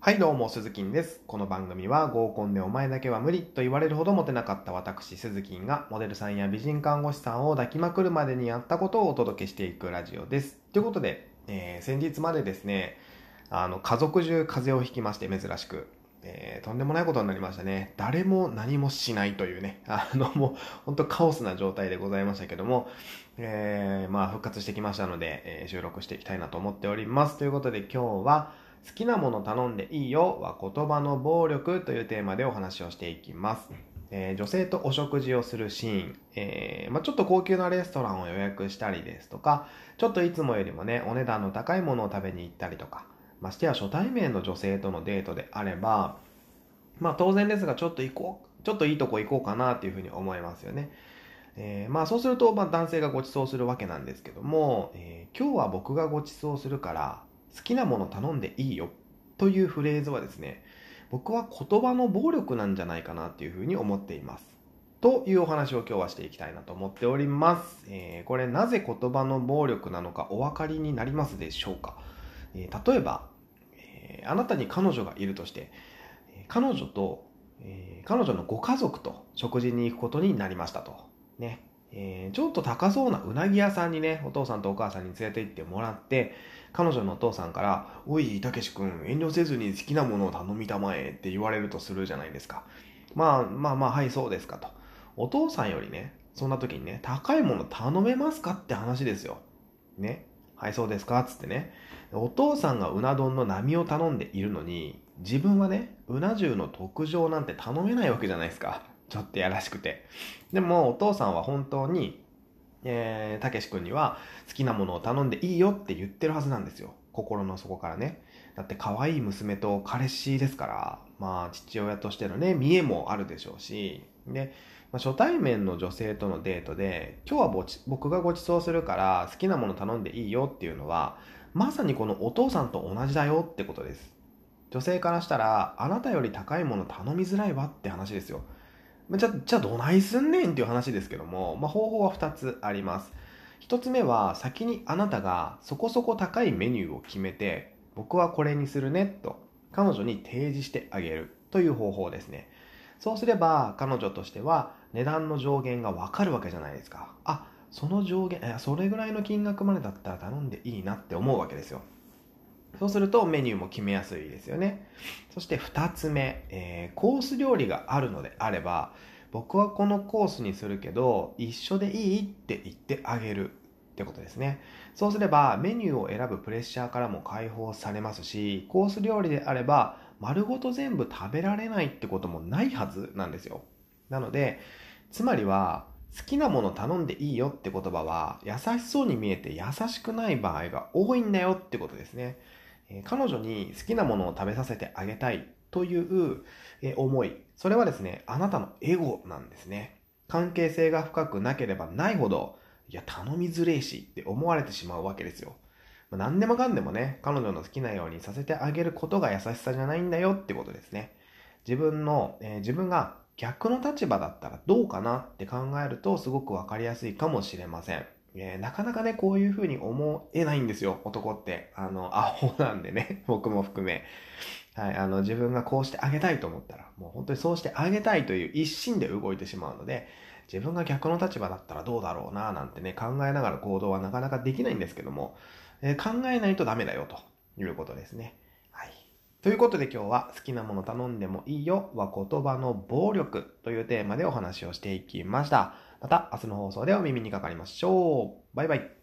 はいどうも、鈴木です。この番組は合コンでお前だけは無理と言われるほどモテなかった私、鈴木がモデルさんや美人看護師さんを抱きまくるまでにやったことをお届けしていくラジオです。ということで、えー、先日までですね、あの、家族中風邪をひきまして珍しく、えー、とんでもないことになりましたね。誰も何もしないというね、あの、もう、本当カオスな状態でございましたけども、えー、まあ、復活してきましたので、えー、収録していきたいなと思っております。ということで今日は、好きなもの頼んでいいよは言葉の暴力というテーマでお話をしていきます。えー、女性とお食事をするシーン、えー、まあ、ちょっと高級なレストランを予約したりですとか、ちょっといつもよりもね、お値段の高いものを食べに行ったりとか、ましてや初対面の女性とのデートであれば、まあ当然ですが、ちょっと行こう、ちょっといいとこ行こうかなっていうふうに思いますよね。えー、まあそうすると、まあ男性がご馳走するわけなんですけども、え今日は僕がご馳走するから、好きなもの頼んでいいよというフレーズはですね、僕は言葉の暴力なんじゃないかなっていうふうに思っています。というお話を今日はしていきたいなと思っております。えー、これなぜ言葉の暴力なのかお分かりになりますでしょうか、えー、例えば、えー、あなたに彼女がいるとして、彼女と、え彼女のご家族と食事に行くことになりましたと。ね。えー、ちょっと高そうなうなぎ屋さんにね、お父さんとお母さんに連れて行ってもらって、彼女のお父さんから、おい、たけし君、遠慮せずに好きなものを頼みたまえって言われるとするじゃないですか。まあまあまあ、はい、そうですかと。お父さんよりね、そんな時にね、高いもの頼めますか？って話ですよ。ね。はい、そうですか？つってね。お父さんがうな丼の波を頼んでいるのに、自分はね、うな重の特上なんて頼めないわけじゃないですか。ちょっとやらしくて。でも、お父さんは本当に、えー、たけし君には好きなものを頼んでいいよって言ってるはずなんですよ。心の底からね。だって可愛い娘と彼氏ですから、まあ父親としてのね、見栄もあるでしょうし、で、まあ、初対面の女性とのデートで、今日は僕がご馳走するから好きなもの頼んでいいよっていうのは、まさにこのお父さんと同じだよってことです。女性からしたら、あなたより高いもの頼みづらいわって話ですよ。じゃ、じゃあどないすんねんっていう話ですけども、まあ、方法は2つあります。1つ目は先にあなたがそこそこ高いメニューを決めて、僕はこれにするねと彼女に提示してあげるという方法ですね。そうすれば彼女としては値段の上限がわかるわけじゃないですか。あ、その上限、それぐらいの金額までだったら頼んでいいなって思うわけですよ。そうするとメニューも決めやすいですよね。そして2つ目、えー、コース料理があるのであれば、僕はこのコースにするけど、一緒でいいって言ってあげるってことですね。そうすればメニューを選ぶプレッシャーからも解放されますし、コース料理であれば丸ごと全部食べられないってこともないはずなんですよ。なので、つまりは好きなもの頼んでいいよって言葉は優しそうに見えて優しくない場合が多いんだよってことですね。え彼女に好きなものを食べさせてあげたいという、え思い。それはですね、あなたのエゴなんですね。関係性が深くなければないほど、いや、頼みづれえしって思われてしまうわけですよ。まあ、何でもかんでもね、彼女の好きなようにさせてあげることが優しさじゃないんだよってことですね。自分の、えー、自分が逆の立場だったらどうかなって考えるとすごくわかりやすいかもしれません。えー、なかなかね、こういう風に思えないんですよ、男って。あの、アホなんでね、僕も含め。はい、あの、自分がこうしてあげたいと思ったら、もう本当にそうしてあげたいという一心で動いてしまうので、自分が逆の立場だったらどうだろうな、なんてね、考えながら行動はなかなかできないんですけども、えー、考えないとダメだよ、ということですね。ということで今日は好きなもの頼んでもいいよは言葉の暴力というテーマでお話をしていきました。また明日の放送でお耳にかかりましょう。バイバイ。